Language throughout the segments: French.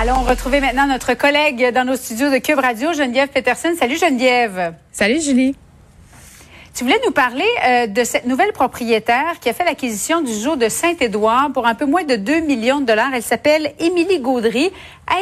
Allons retrouver maintenant notre collègue dans nos studios de Cube Radio, Geneviève Peterson. Salut Geneviève. Salut Julie. Tu voulais nous parler euh, de cette nouvelle propriétaire qui a fait l'acquisition du zoo de Saint-Édouard pour un peu moins de 2 millions de dollars. Elle s'appelle Émilie Gaudry.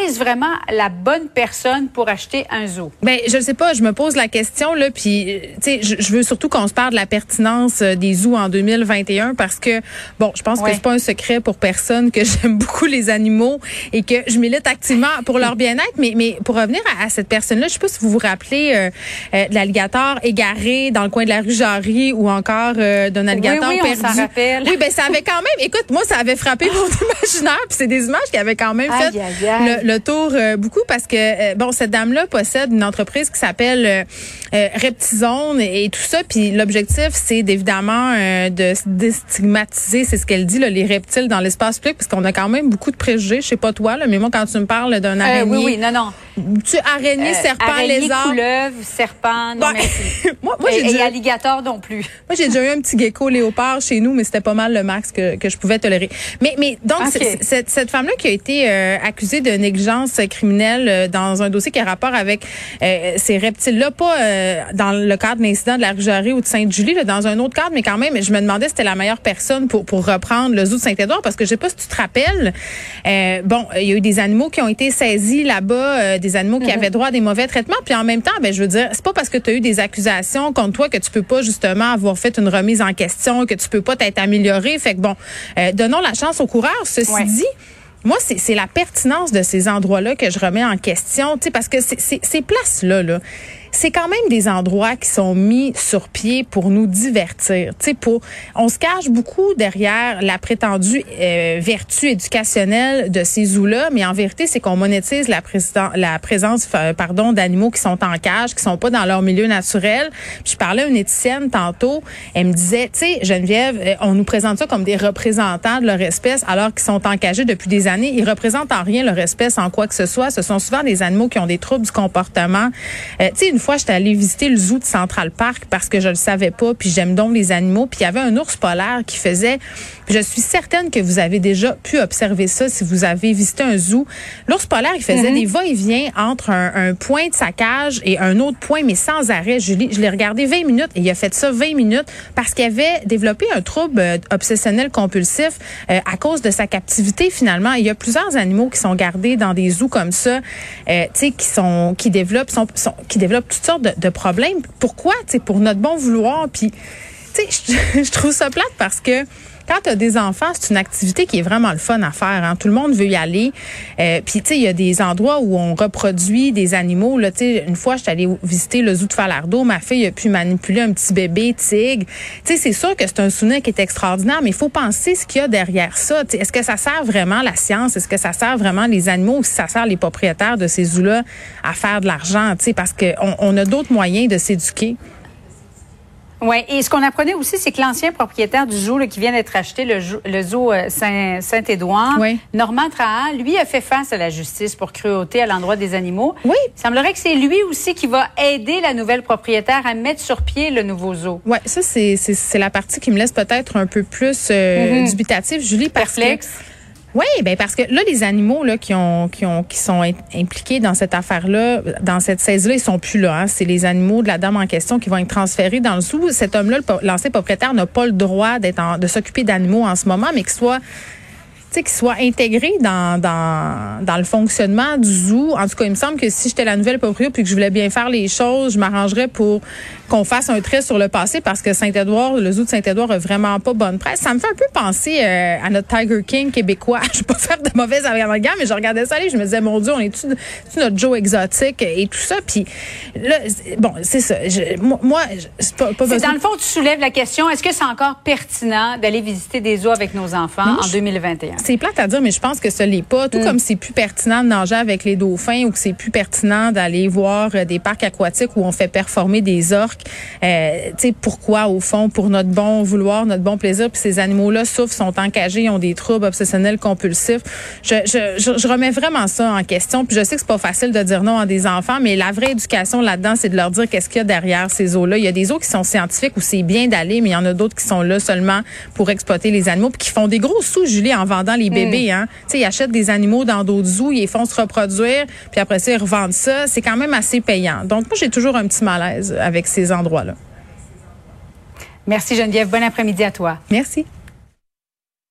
Est-ce vraiment la bonne personne pour acheter un zoo? Ben, je ne sais pas. Je me pose la question, là, puis, euh, tu sais, je, veux surtout qu'on se parle de la pertinence euh, des zoos en 2021 parce que, bon, je pense que c'est pas un secret pour personne que j'aime beaucoup les animaux et que je milite activement pour leur bien-être. Mais, mais pour revenir à, cette personne-là, je sais pas si vous vous rappelez de l'alligator égaré dans le coin de la Jarry ou encore euh, d'un alligator oui, oui, perdu. On rappelle. Oui, ben ça avait quand même. Écoute, moi ça avait frappé mon imaginaire, puis c'est des images qui avaient quand même fait Le, tour euh, beaucoup parce que euh, bon, cette dame-là possède une entreprise qui s'appelle Reptizone et, tout ça, puis l'objectif c'est évidemment de déstigmatiser, c'est ce qu'elle dit, là, les reptiles dans l'espace public, parce qu'on a quand même beaucoup de préjugés. Je sais pas toi, là, mais moi quand tu me parles d'un araignée, oui, oui, non, non. Tu araignée, serpent, araignée, lézard, couleuvre, serpent, non, mais moi, moi j'ai alligator non plus. Moi, j'ai déjà eu un petit gecko léopard chez nous, mais c'était pas mal le max que, que je pouvais tolérer. Mais, mais donc, cette, cette femme-là qui a été euh, accusée de négligence criminelle euh, dans un dossier qui a rapport avec euh, ces reptiles-là, pas dans le cadre d'un incident de la Rugerie ou de Sainte-Julie, dans un autre cadre, mais quand même, je me demandais si c'était la meilleure personne pour, pour reprendre le zoo de Saint-Édouard, parce que je sais pas si tu te rappelles, bon, il y a eu des animaux qui ont été saisis là-bas, des animaux qui mm-hmm. avaient droit à des mauvais traitements, puis en même temps, ben, je veux dire, c'est pas parce que tu as eu des accusations contre toi que tu peux pas justement avoir fait une remise en question, que tu peux pas t'être amélioré. Fait que bon, euh, donnons la chance aux coureurs. Ceci dit, moi, c'est la pertinence de ces endroits-là que je remets en question, parce que ces places-là, là, c'est quand même des endroits qui sont mis sur pied pour nous divertir. Tu sais, pour, on se cache beaucoup derrière la prétendue euh, vertu éducationnelle de ces zoos-là, mais en vérité, c'est qu'on monétise la, la présence, euh, pardon, d'animaux qui sont en cage, qui sont pas dans leur milieu naturel. Puis je parlais à une éthicienne tantôt, elle me disait, tu sais, Geneviève, euh, on nous présente ça comme des représentants de leur espèce, alors qu'ils sont encagés depuis des années. Ils représentent en rien leur espèce en quoi que ce soit. Ce sont souvent des animaux qui ont des troubles du comportement. tu sais, une fois, j'étais allée visiter le zoo de Central Park parce que je le savais pas, puis j'aime donc les animaux. Puis il y avait un ours polaire qui faisait, je suis certaine que vous avez déjà pu observer ça si vous avez visité un zoo. L'ours polaire, il faisait mhm. des va-et-vient entre un, point de sa cage et un autre point, mais sans arrêt. Je l'ai regardé 20 minutes et il a fait ça 20 minutes parce qu'il avait développé un trouble euh, obsessionnel compulsif euh, à cause de sa captivité finalement. Il y a plusieurs animaux qui sont gardés dans des zoos comme ça, euh, tu sais, qui sont qui développent sont, qui développent toutes sortes de, problèmes. Pourquoi? Pour notre bon vouloir. Puis, sais, je trouve ça plate parce que quand tu as des enfants, c'est une activité qui est vraiment le fun à faire. Hein. Tout le monde veut y aller. Euh, Puis, tu sais, il y a des endroits où on reproduit des animaux. Là, une fois, je suis allée visiter le zoo de Falardeau. Ma fille a pu manipuler un petit bébé tigre. Tu sais, c'est sûr que c'est un souvenir qui est extraordinaire, mais il faut penser ce qu'il y a derrière ça. Est-ce que ça sert vraiment la science? Est-ce que ça sert vraiment les animaux? Ou si ça sert les propriétaires de ces zoos-là à faire de l'argent? Parce qu'on on a d'autres moyens de s'éduquer. Oui, et ce qu'on apprenait aussi, c'est que l'ancien propriétaire du zoo qui vient d'être acheté, le, zoo euh, Saint-Édouard, Normand Trahan, lui a fait face à la justice pour cruauté à l'endroit des animaux. Oui. Il semblerait que c'est lui aussi qui va aider la nouvelle propriétaire à mettre sur pied le nouveau zoo. Oui, ça, c'est la partie qui me laisse peut-être un peu plus euh, mm-hmm. dubitative, Julie, Perplexe. Oui, ben parce que là, les animaux là qui ont qui ont qui sont impliqués dans cette affaire-là, dans cette saisie-là, ils sont plus là. Hein. C'est les animaux de la dame en question qui vont être transférés dans le sous. Cet homme-là, l'ancien propriétaire, n'a pas le droit d'être de s'occuper d'animaux en ce moment, mais qu'il soit qu'il soit intégré dans, dans, dans le fonctionnement du zoo. En tout cas, il me semble que si j'étais la nouvelle propriétaire puis que je voulais bien faire les choses, je m'arrangerais pour qu'on fasse un trait sur le passé parce que Saint-Édouard, le zoo de Saint-Édouard a vraiment pas bonne presse. Ça me fait un peu penser euh, à notre Tiger King québécois. Je vais pas faire de mauvaise amalgame, mais je regardais ça aller, je me disais, mon Dieu, on est-tu notre Joe exotique et tout ça? Puis là, bon, c'est ça. moi, c'est pas, pas Dans le fond, tu soulèves la question, est-ce que c'est encore pertinent d'aller visiter des zoos avec nos enfants en 2021? C'est plate à dire, mais je pense que ce n'est pas. Tout mm. comme c'est plus pertinent de nager avec les dauphins ou que c'est plus pertinent d'aller voir euh, des parcs aquatiques où on fait performer des orques. Euh, tu sais, pourquoi, au fond, pour notre bon vouloir, notre bon plaisir, puis ces animaux-là souffrent, sont encagés, ont des troubles obsessionnels compulsifs. Je, je, je, remets vraiment ça en question. Puis je sais que c'est pas facile de dire non à des enfants, mais la vraie éducation là-dedans, c'est de leur dire qu'est-ce qu'il y a derrière ces eaux-là. Il y a des eaux qui sont scientifiques où c'est bien d'aller, mais il y en a d'autres qui sont là seulement pour exploiter les animaux, puis qui font des gros sous, Julie, en vendant les bébés. Mm. Hein. Ils achètent des animaux dans d'autres zoos, ils les font se reproduire, puis après ça, ils revendent ça. C'est quand même assez payant. Donc, moi, j'ai toujours un petit malaise avec ces endroits-là. Merci Geneviève. Bon après-midi à toi. Merci.